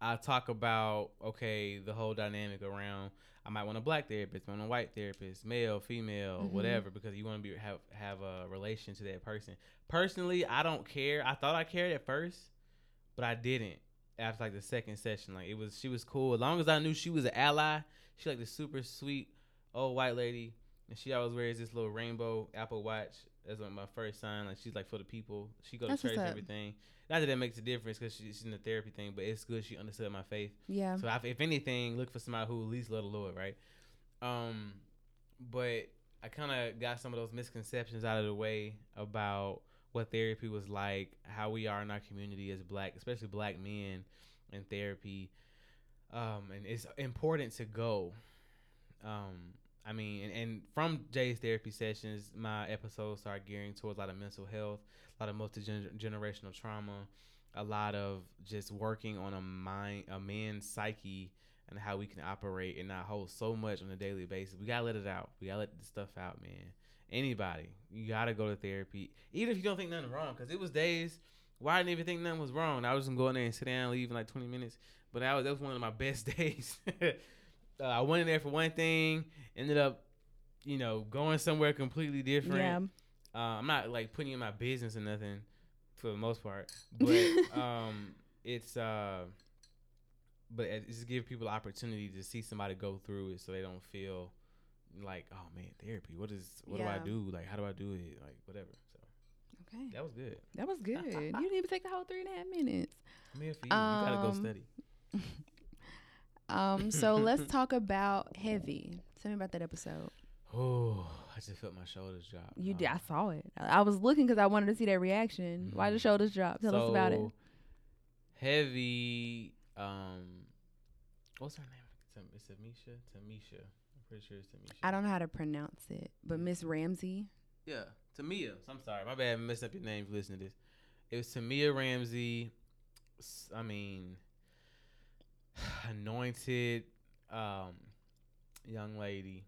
I talk about okay the whole dynamic around. I might want a black therapist, I want a white therapist, male, female, Mhm. whatever, because you want to be have have a relation to that person. Personally, I don't care. I thought I cared at first, but I didn't after like the second session. Like it was, she was cool as long as I knew she was an ally. She like the super sweet old white lady, and she always wears this little rainbow Apple Watch. That's like my first sign. Like she's like for the people. She go to That's church and everything. Not that that makes a difference because she's in the therapy thing, but it's good she understood my faith. Yeah. So if, if anything, look for somebody who at least love the Lord, right? Um, but I kind of got some of those misconceptions out of the way about what therapy was like, how we are in our community as black, especially black men in therapy. Um, and it's important to go. Um, I mean, and, and from Jay's therapy sessions, my episodes are gearing towards a lot of mental health, a lot of multi generational trauma, a lot of just working on a mind, a man's psyche, and how we can operate and not hold so much on a daily basis. We gotta let it out. We gotta let this stuff out, man. Anybody, you gotta go to therapy, even if you don't think nothing wrong. Cause it was days where I didn't even think nothing was wrong. I was just going there and sit down, leave in like twenty minutes. But that was that was one of my best days. uh, I went in there for one thing, ended up, you know, going somewhere completely different. Yeah. Uh, I'm not like putting in my business or nothing for the most part, but um, it's uh, but it just give people opportunity to see somebody go through it, so they don't feel like, oh man, therapy. What is what do I do? Like, how do I do it? Like, whatever. So Okay. that was good. That was good. you didn't even take the whole three and a half minutes. I'm here for you. you gotta go Um, study. Um, so let's talk about Heavy. Tell me about that episode. Oh, I just felt my shoulders drop. You did. I saw it. I I was looking because I wanted to see that reaction. Why the Mhm. shoulders drop? Tell us about it. Heavy. Um, what's her name? Tam- It's Tamisha. Tamisha. I'm pretty sure it's Tamisha. I don't know how to pronounce it, but Miss Ramsey. Yeah, Tamia. I'm sorry, my bad. I messed up your name. If you listen to this, it was Tamia Ramsey. I mean, anointed um, young lady.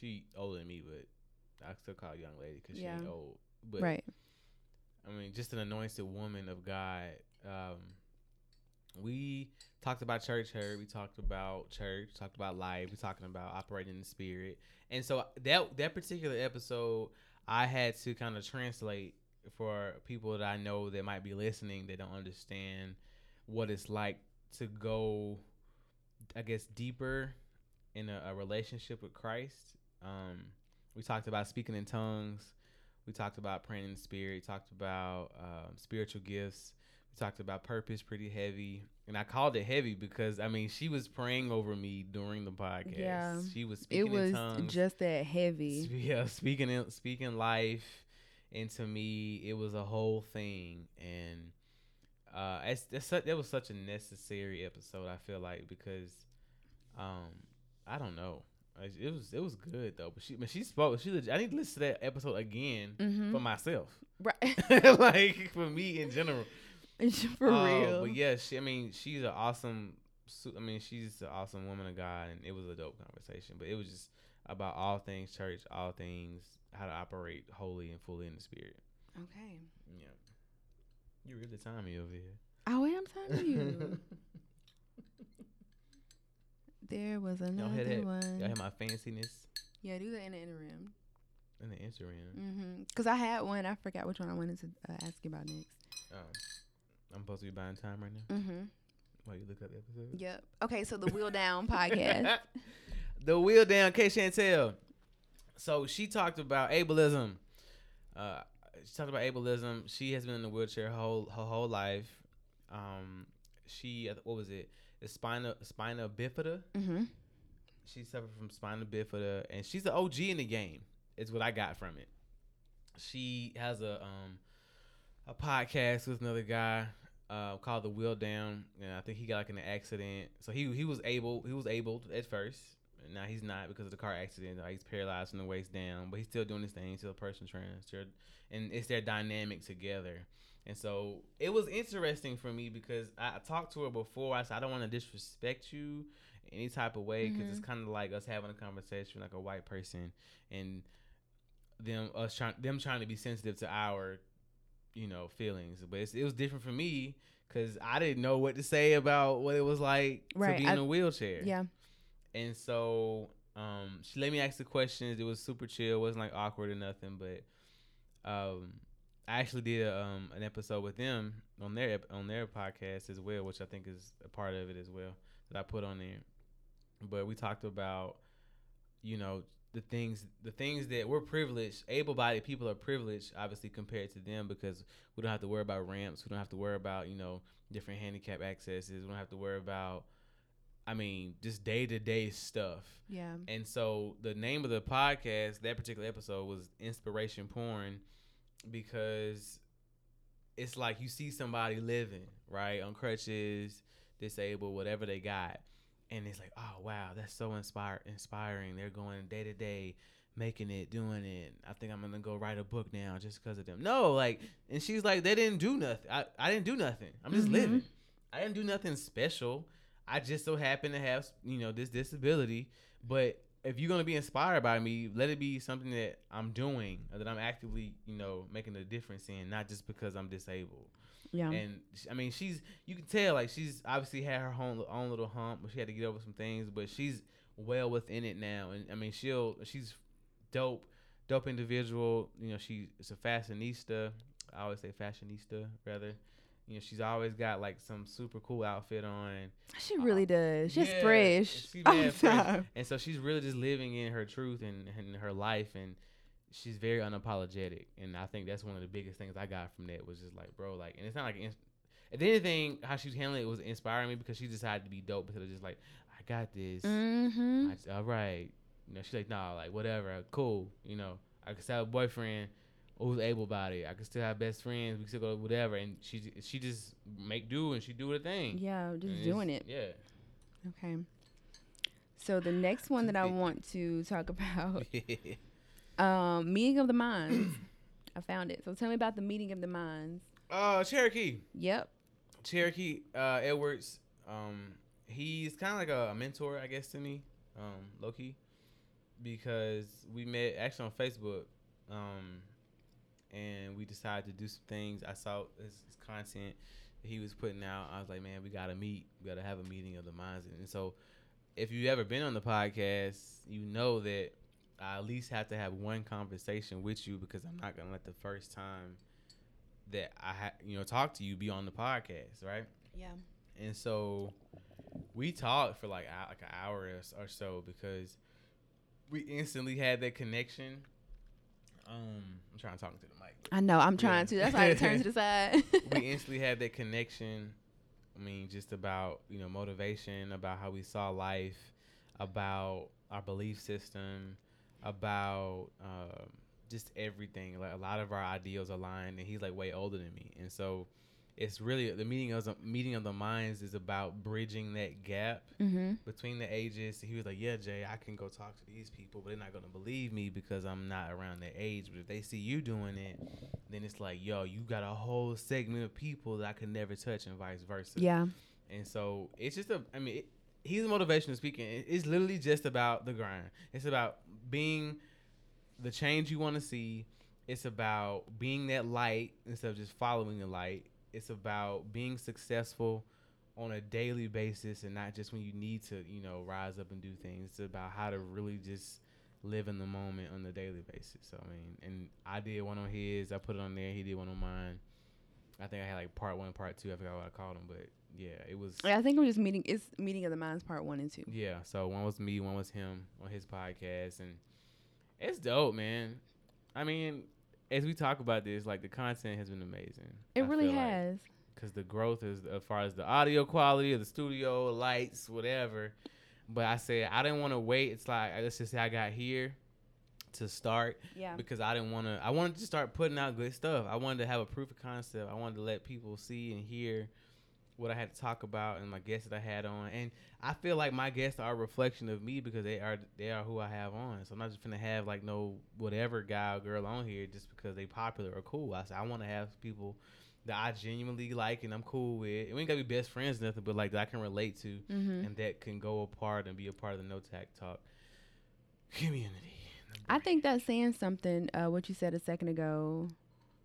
She older than me, but I still call her young lady because she ain't old. But right. I mean, just an anointed woman of God. Um, we talked about church hurt. We talked about church. Talked about life. We talking about operating in the spirit. And so that that particular episode, I had to kind of translate for people that I know that might be listening that don't understand what it's like to go, I guess, deeper in a, a relationship with Christ. Um, we talked about speaking in tongues. We talked about praying in the spirit. Talked about um, spiritual gifts. Talked about purpose pretty heavy. And I called it heavy because I mean she was praying over me during the podcast. Yeah. She was speaking It was in tongues. just that heavy. Yeah, speaking in, speaking life, and to me, it was a whole thing, and uh, it's, it's that was such a necessary episode. I feel like because, um, I don't know, it was it was good though. But she, but she spoke. She, leg- I need to listen to that episode again Mm-hmm. for myself, Right. like for me in general. For Uh, real. But yeah, she, I mean, she's an awesome. I mean, she's an awesome woman of God, and it was a dope conversation. But it was just about all things church, all things how to operate holy and fully in the spirit. Okay. Yeah, you really time me over here. Oh, I'm telling you. there was Y'all another hear that? one. Y'all hear my fanciness Yeah, do that in the interim. in the Instagram. Mm-hmm. Cause I had one. I forgot which one I wanted to uh, ask you about next. Oh, I'm supposed to be buying time right now. Mm-hmm. While you look up the episode. Yep. Okay, so the Wheel Down podcast. the wheel down, K Chantel. So she talked about ableism. Uh, she talked about ableism. She has been in the wheelchair her whole her whole life. Um, she what was it? The spina spina bifida. mm-hmm. She suffered from spina bifida, and she's the OG in the game. Is what I got from it. She has a um a podcast with another guy uh, called the Wheel Down, and I think he got like in an accident. So he he was able he was able at first. and Now he's not because of the car accident. Uh, He's paralyzed from the waist down, but he's still doing his thing. He's still a person trans, and it's their dynamic together. And so it was interesting for me because I, talked to her before. I said I don't want to disrespect you any type of way because it's kind of like us having a conversation like a white person and them us trying them trying to be sensitive to our you know feelings. But it's, it was different for me because I didn't know what to say about what it was like Right, to be I- in a wheelchair. Yeah. And so um, she let me ask the questions. It was super chill. It wasn't like awkward or nothing. But um, I actually did a, um, an episode with them on their on their podcast as well, which I think is a part of it as well that I put on there. But we talked about you know the things the things that we're privileged able-bodied people are privileged obviously compared to them because we don't have to worry about ramps we don't have to worry about you know different handicap accesses we don't have to worry about i mean just day-to-day stuff Yeah. and so the name of the podcast, that particular episode was Inspiration Porn because it's like you see somebody living, right, on crutches, disabled, whatever they got. And it's like, oh wow, that's so inspire inspiring. They're going day to day, making it, doing it. I think I'm gonna go write a book now just because of them. No, like and she's like, they didn't do nothing. I, I didn't do nothing. I'm just Mhm. living. I didn't do nothing special. I just so happen to have, you know, this disability. But if you're gonna be inspired by me, let it be something that I'm doing or that I'm actively, you know, making a difference in, not just because I'm disabled. Yeah. And sh- I mean, she's you can tell like she's obviously had her own own little hump, but she had to get over some things. But she's well within it now, and I mean, she'll she's dope, dope individual. You know, she's a fashionista. I always say fashionista rather. You know, she's always got like some super cool outfit on. she really um, does. She's Yeah, fresh. she mad fresh. And so she's really just living in her truth and, and her life and she's very unapologetic. And I think that's one of the biggest things I got from that was just like, bro, like, and it's not like, if anything, how she was handling it was inspiring me because she decided to be dope instead of just like, I got this. Mm-hmm. I, all right. You know, she's like, nah, like, whatever, cool. You know, I can still have a boyfriend who's able bodied. I can still have best friends. We can still go whatever. And she she just make do and she do the thing. Yeah, just it's- doing it. Yeah. Okay. So the next one that I want to talk about, um, meeting of the minds. I found it. So tell me about the meeting of the minds. uh, Cherokee. Yep. Cherokee uh, Edwards, um, he's kind of like a, mentor, I guess, to me, um, low key, because we met actually on Facebook, um, and we decided to do some things. I saw his, his content he was putting out. I was like, man, we gotta meet. We gotta have a meeting of the minds. And so, if you've ever been on the podcast, you know that I at least have to have one conversation with you because I'm not gonna let the first time that I ha- you know talk to you be on the podcast, right? Yeah. And so we talked for like like an hour or so because we instantly had that connection. Um, I'm trying to talk to the mic. I know. I'm trying Yeah. to. That's why I to to the side. we instantly had that connection. I mean, just about you know motivation, about how we saw life, about our belief system, about um, just everything. Like a lot of our ideals aligned, and he's like way older than me, and so it's really the meeting of the meeting of the minds is about bridging that gap mm-hmm. between the ages. He was like, "Yeah, Jay, I can go talk to these people, but they're not gonna believe me because I'm not around their age. But if they see you doing it, then it's like, yo, you got a whole segment of people that I could never touch, and vice versa. Yeah. And so it's just a, I mean, it, he's motivational speaker. It- It's literally just about the grind. It's about being the change you want to see. It's about being that light instead of just following the light. It's about being successful on a daily basis and not just when you need to, you know, rise up and do things. It's about how to really just live in the moment on a daily basis. So I mean, and I did one on his. I put it on there. He did one on mine. I think I had like part one, part two. I forgot what I called them, but yeah, it was. I think we're just meeting. It's meeting of the minds, part one and two. Yeah, so one was me, one was him on his podcast, and it's dope, man. I mean, as we talk about this, like the content has been amazing. It I really has. because the growth is as far as the audio quality of the studio, lights, whatever. But I said I didn't want to wait. It's like let's just say I got here to start Yeah. because I didn't want to. I wanted to start putting out good stuff. I wanted to have a proof of concept. I wanted to let people see and hear what I had to talk about and my guests that I had on. And I feel like my guests are a reflection of me because they are they are who I have on. So I'm not just gonna have like no whatever guy or girl on here just because they popular or cool. I said I want to have people that I genuinely like and I'm cool with. And we ain't gotta be best friends, or nothing, but like that I can relate to Mm-hmm. and that can go apart and be a part of the No Tact Talk community. I think that's saying something. Uh, what you said a second ago,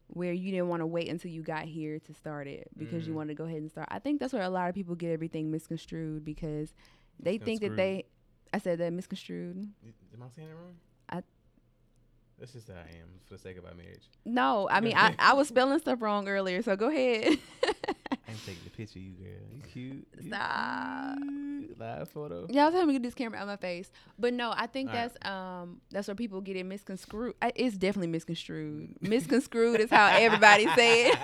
where you didn't want to wait until you got here to start it because you Mhm. wanted to go ahead and start. I think that's where a lot of people get everything misconstrued because they think that they. I said that misconstrued. Am I saying it wrong? I- That's just how I am for the sake of our marriage. No, I mean I, I was spelling stuff wrong earlier, so go ahead. I'm taking the picture, of you girl. You cute. You Stop. cute. Live photo. Y'all tell me to get this camera out my face. But no, I think All right. that's um that's where people get it misconstrued. It's definitely misconstrued. misconstrued is how everybody say it.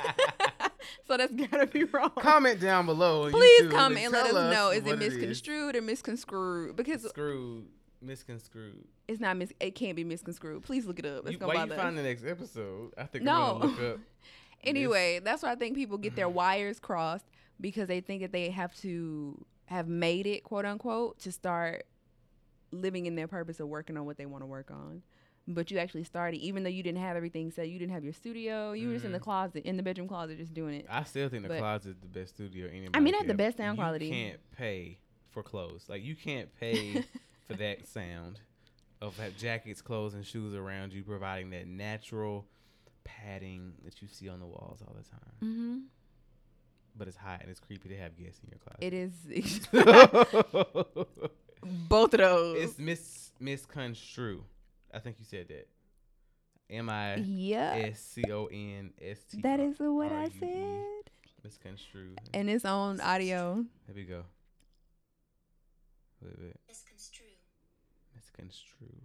so that's gotta be wrong. Comment down below. Please YouTube comment and let us tell know is it misconstrued or misconstrued? Because Screwed. Misconstrued. it's not mis. It can't be misconstrued. Please look it up. It's You, gonna why you bother. us. find the next episode? I think No. I'm gonna look up. Anyway, that's why I think people get their wires crossed because they think that they have to have made it, quote unquote, to start living in their purpose of working on what they want to work on. But you actually started, even though you didn't have everything set. You didn't have your studio. You were just in the Mhm. closet, in the bedroom closet, just doing it. I still think the But- closet is the best studio anybody. I mean, it had the best sound you quality. can't pay for clothes. Like you can't pay for that sound of have jackets, clothes, and shoes around you, providing that natural padding that you see on the walls all the time. Mm-hmm. But it's hot and it's creepy to have guests in your closet. It is both of those. it's mis misconstrue. I think you said that. M I S C O N S T. that is what I said. Misconstrue. And it's on audio. There we go. Wait, wait. Misconstrue. Misconstrue.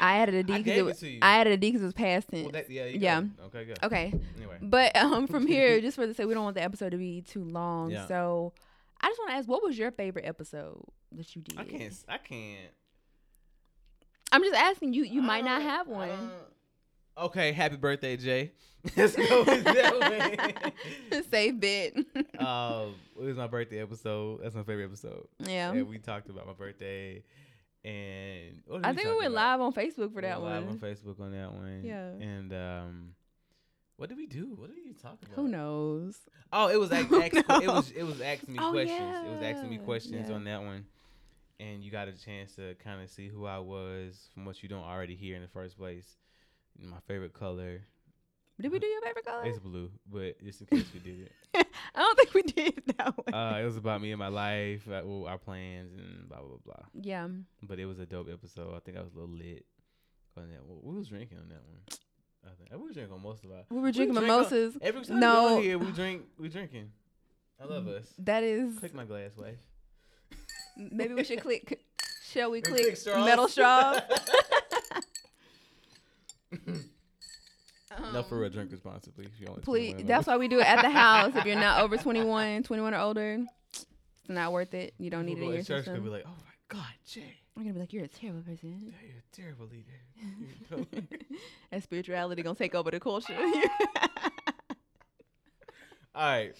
I added a D because it it was. to. I added a D because it was past tense. Well, that, yeah, Yeah. Go. Okay, good. okay. Anyway. But um, from here, just for the sake, we don't want the episode to be too long. Yeah. So, I just want to ask, what was your favorite episode that you did? I can't. I can't. I'm just asking you. You might not have one. don't- Okay, happy birthday, Jay. Let's go with that one. Safe bet. um, it was my birthday episode. That's my favorite episode. yeah. And we talked about my birthday, and did I think we went about? live on Facebook for We that went live one. on Facebook on that one. Yeah. And um, what did we do? What did you talk about? Who knows? Oh, it was ask, ask, it was it was asking me Oh, questions. It was asking me questions yeah. on that one, and you got a chance to kind of see who I was from what you don't already hear in the first place. My favorite color Did we do your favorite color? It's blue, but just in case we did it, I don't think we did that one. uh, it was about me and my life, uh, well, our plans, and blah blah blah. yeah. But it was a dope episode. I think I was a little lit on that. one. We was drinking on that one. I think we was drinking on most of our. We were drinking drink on- mimosas. Every time No. we go here, we drink. We drinking. I love us. That is. Click my glass, wife. Maybe we should click. Shall we And click straws. metal straws? no, for real, Um, drink responsibly. If you only Please, that's why we do it at the house. If you're not over 21, 21 or older, it's not worth it. You don't need it in your church system. be like, "Oh my God, Jay, I'm gonna be like, you're a terrible person. Yeah, you're a terrible leader." And spirituality gonna take over the culture. All right,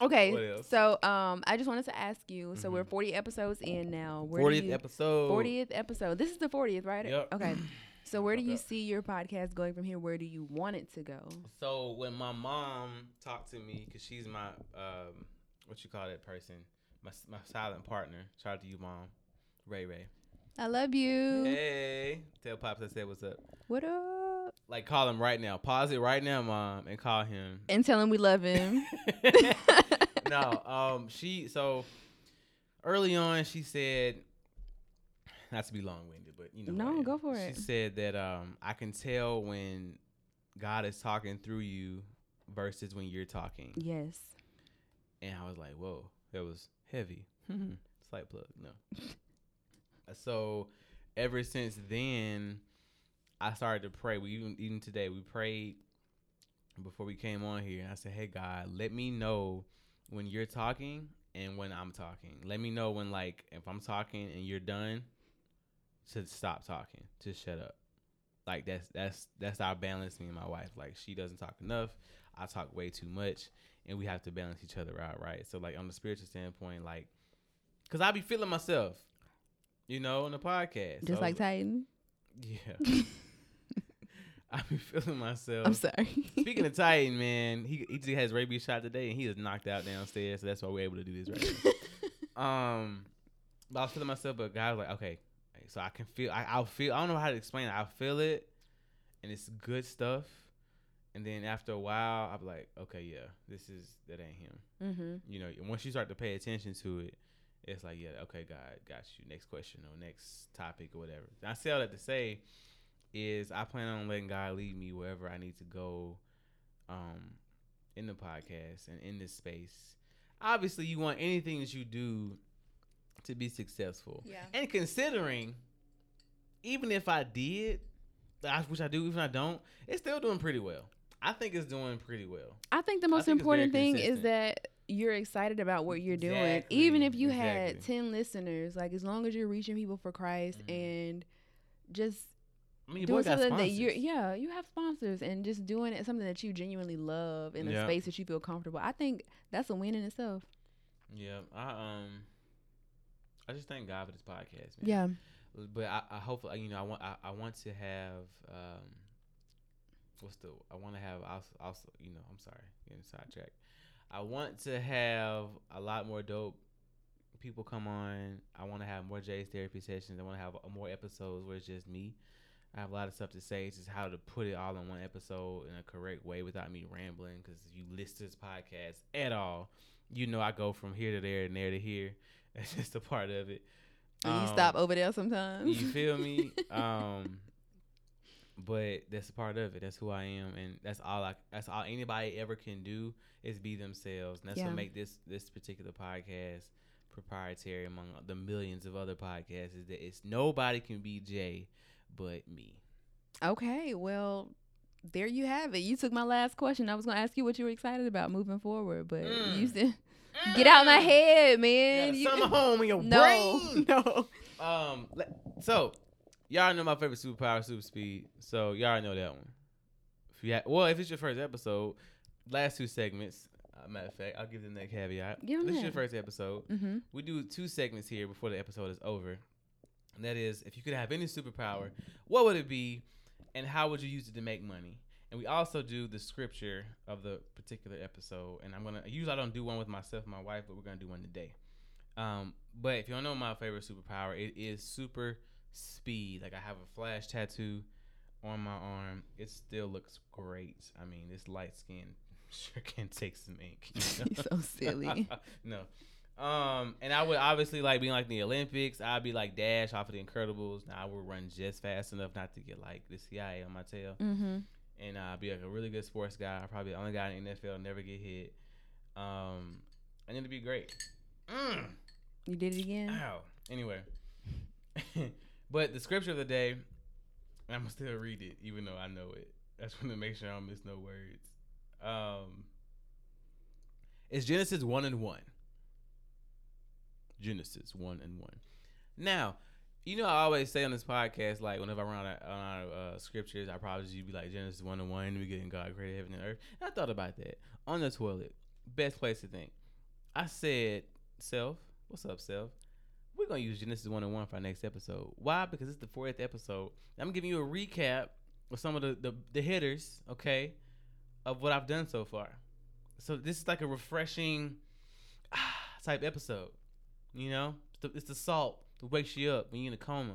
okay, so um, I just wanted to ask you. So we're Mhm. 40 episodes in now. Where fortieth you- episode. 40th episode. This is the 40th, right? Yep. Okay. So where do you see your podcast going from here? Where do you want it to go? So when my mom talked to me, cause she's my um, what you call that person, my my silent partner. Shout out to you, mom, Ray Ray. I love you. Hey, tell pops I said what's up. What up? Like call him right now. Pause it right now, mom, and call him. And tell him we love him. no, um, she so early on she said, not to be long winded, but you know, No, go for it. She said that um, I can tell when God is talking through you versus when you're talking, yes. and I was like, whoa, that was heavy. Slight plug, no. so, ever since then, I started to pray. We even even today we prayed before we came on here. and I said, "Hey God, let me know when you're talking and when I'm talking. Let me know when like if I'm talking and you're done to stop talking, to shut up. Like that's that's that's our balance. Me and my wife. Like she doesn't talk enough. I talk way too much, and we have to balance each other out, right? So like on the spiritual standpoint, like, cause I be feeling myself, you know, on the podcast. Just So like Titan. yeah. I be feeling myself. I'm sorry. Speaking of Titan, man, he he just has rabies shot today, and he is knocked out downstairs. So that's why we're able to do this right now. um, but I was feeling myself, but God was like, okay, so I can feel. I, I'll feel. I don't know how to explain it. I'll feel it, and it's good stuff. And then after a while, I'm like, okay, yeah, this is that ain't him. Mm-hmm. You know, once you start to pay attention to it, it's like, yeah, okay, God, got you. Next question or next topic or whatever. I say all that to say is I plan on letting God lead me wherever I need to go, um, in the podcast and in this space. Obviously, you want anything that you do to be successful. Yeah. And considering, even if I did, I- which I do, even if I don't, it's still doing pretty well. I think it's doing pretty well. I think the most think important thing is that you're excited about what you're doing. Exactly, Even if you had 10 listeners, like as long as you're reaching people for Christ Mhm. and just I mean, your doing boy got something that you're yeah, you have sponsors and just doing it something that you genuinely love in a Yeah. space that you feel comfortable. I think that's a win in itself. Yeah, I um, I just thank God for this podcast, man. Yeah. but I, I hope you know I want I, I want to have um, what's the I want to have also, also you know I'm sorry getting sidetracked. I want to have a lot more dope people come on. I want to have more Jay's therapy sessions. I want to have uh, more episodes where it's just me. I have a lot of stuff to say. It's just how to put it all in one episode in a correct way without me rambling. Because if you listen to this podcast at all, you know I go from here to there and there to here. That's just a part of it. And you Um, stop over there sometimes. you feel me? um, but that's a part of it. That's who I am, and that's all I. That's all anybody ever can do is be themselves. And that's Yeah. what make this this particular podcast proprietary among the millions of other podcasts. Is that it's nobody can be Jay but me. Okay, well, there you have it. You took my last question. I was gonna ask you what you were excited about moving forward, but Mm. you said, "Get out my head, You man." You- summer home in your no, brain. no. Um, so y'all know my favorite superpower, super speed. So y'all know that one. If you ha- well, if it's your first episode, last two segments. Uh, matter of fact, I'll give them that caveat. 'em this is your first episode. Mm-hmm. We do two segments here before the episode is over. And that is, if you could have any superpower, what would it be, and how would you use it to make money? And we also do the scripture of the particular episode. And I'm gonna usually I don't do one with myself and my wife, but we're gonna do one today. Um, but if you don't know my favorite superpower, it is super speed. Like I have a flash tattoo on my arm. It still looks great. I mean, this light skin sure can take some ink. you know? So silly. no. Um, and I would obviously like being like the Olympics. I'd be like Dash off of the Incredibles. Now I would run just fast enough not to get like the CIA on my tail, Mm-hmm. And uh, be like a really good sports guy. I'll probably the only guy in the NFL never get hit. Um, and it'd be great. Mm. You did it again. Ow. Anyway, but the scripture of the day, I'm gonna still read it even though I know it. I just want to make sure I don't miss no words. Um, it's Genesis one and one. Genesis one and one. Now, you know I always say on this podcast, like whenever I run out on our uh, scriptures, I probably just be like Genesis one and one. We getting God created heaven and earth. And I thought about that on the toilet. Best place to think. I said, self, what's up, self? We're gonna use Genesis one and one for our next episode. Why? Because it's the 40th episode. I'm giving you a recap of some of the, the the hitters, okay, of what I've done so far. So this is like a refreshing ah, type episode. You know, it's the salt that wakes you up when you're in a coma.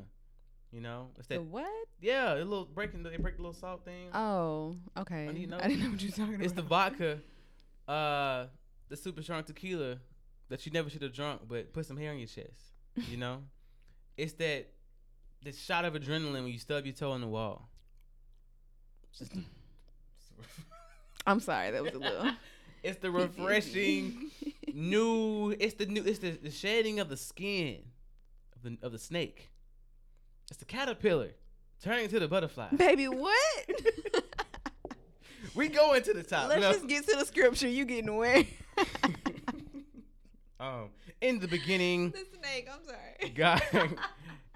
You know, it's The that what? yeah, a little breaking the, they break the little salt thing. Oh, okay. I to know. I didn't know what you were talking about. It's the vodka, uh, the super strong tequila that you never should have drunk, but put some hair on your chest. You know, it's that the shot of adrenaline when you stub your toe on the wall. The- I'm sorry, that was a little it's the refreshing new. It's the new. It's the, the shedding of the skin the of the snake. It's the caterpillar turning into the butterfly. Baby, what? we go into the top. Let's No. just get to the scripture. You getting away? um, in the beginning, the snake. I'm sorry. God,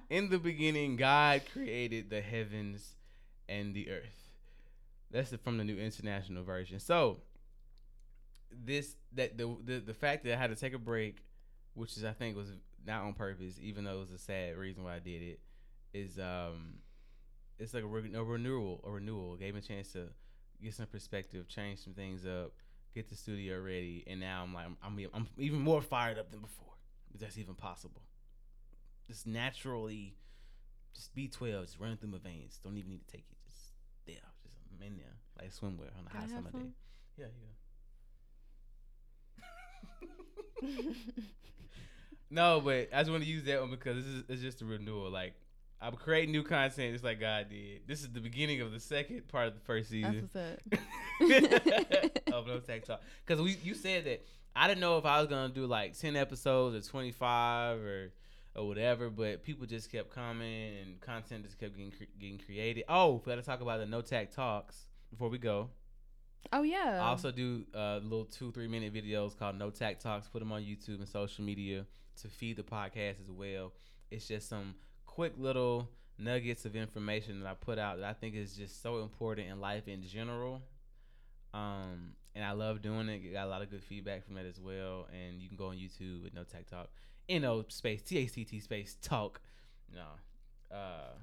in the beginning, God created the heavens and the earth. That's the- from the New International Version. So, this that the, the the fact that I had to take a break, which is I think was not on purpose, even though it was a sad reason why I did it, is um, it's like a, re- a renewal, a renewal. Gave me a chance to get some perspective, change some things up, get the studio ready, and now I'm like I'm I'm, I'm even more fired up than before. If that's even possible. Just naturally, just B12 just running through my veins. Don't even need to take it. Just there. Just in there, like swimwear on a hot summer day. Yeah, yeah. no, but I just want to use that one because this is it's just a renewal. Like I'm creating new content just like God did. This is the beginning of the second part of the first That's season what's up. of No Tact Talk. Because we you said that I didn't know if I was gonna do like ten episodes or twenty five or or whatever, but people just kept coming and content just kept getting cre- getting created. Oh, we got to talk about the No Tact Talks before we go. Oh yeah. I also do uh, little two three minute videos called no tact Talks. Put them on YouTube and social media to feed the podcast as well. It's just some quick little nuggets of information that I put out that I think is just so important in life in general. Um, and I love doing it. Got a lot of good feedback from that as well. And you can go on YouTube with No Tact Talk, N O space T A C T space talk, no, uh,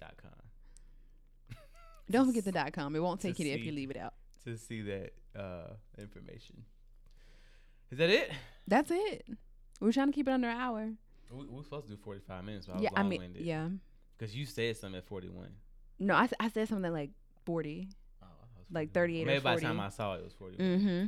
dot com. Don't forget the dot com. It won't take it if you leave it out. to see that uh, information. Is that it? That's it. We're trying to keep it under an hour. We, we're supposed to do 45 minutes, but I yeah, was I mean, yeah. Because you said something at 41. No, I, I said something like forty. Oh, I thought it was Like 41. 38 or Maybe by the time I saw it, it was 41. Mm-hmm.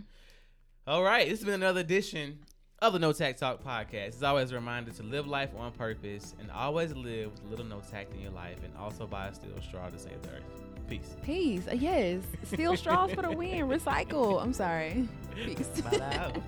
All right, this has been another edition of the No Tact Talk podcast. It's always a reminder to live life on purpose and always live with a little no tact in your life and also buy a steel straw to save the earth. Peace. Peace. Uh, yes. Steel straws for the win. Recycle. I'm sorry. Peace. Bye.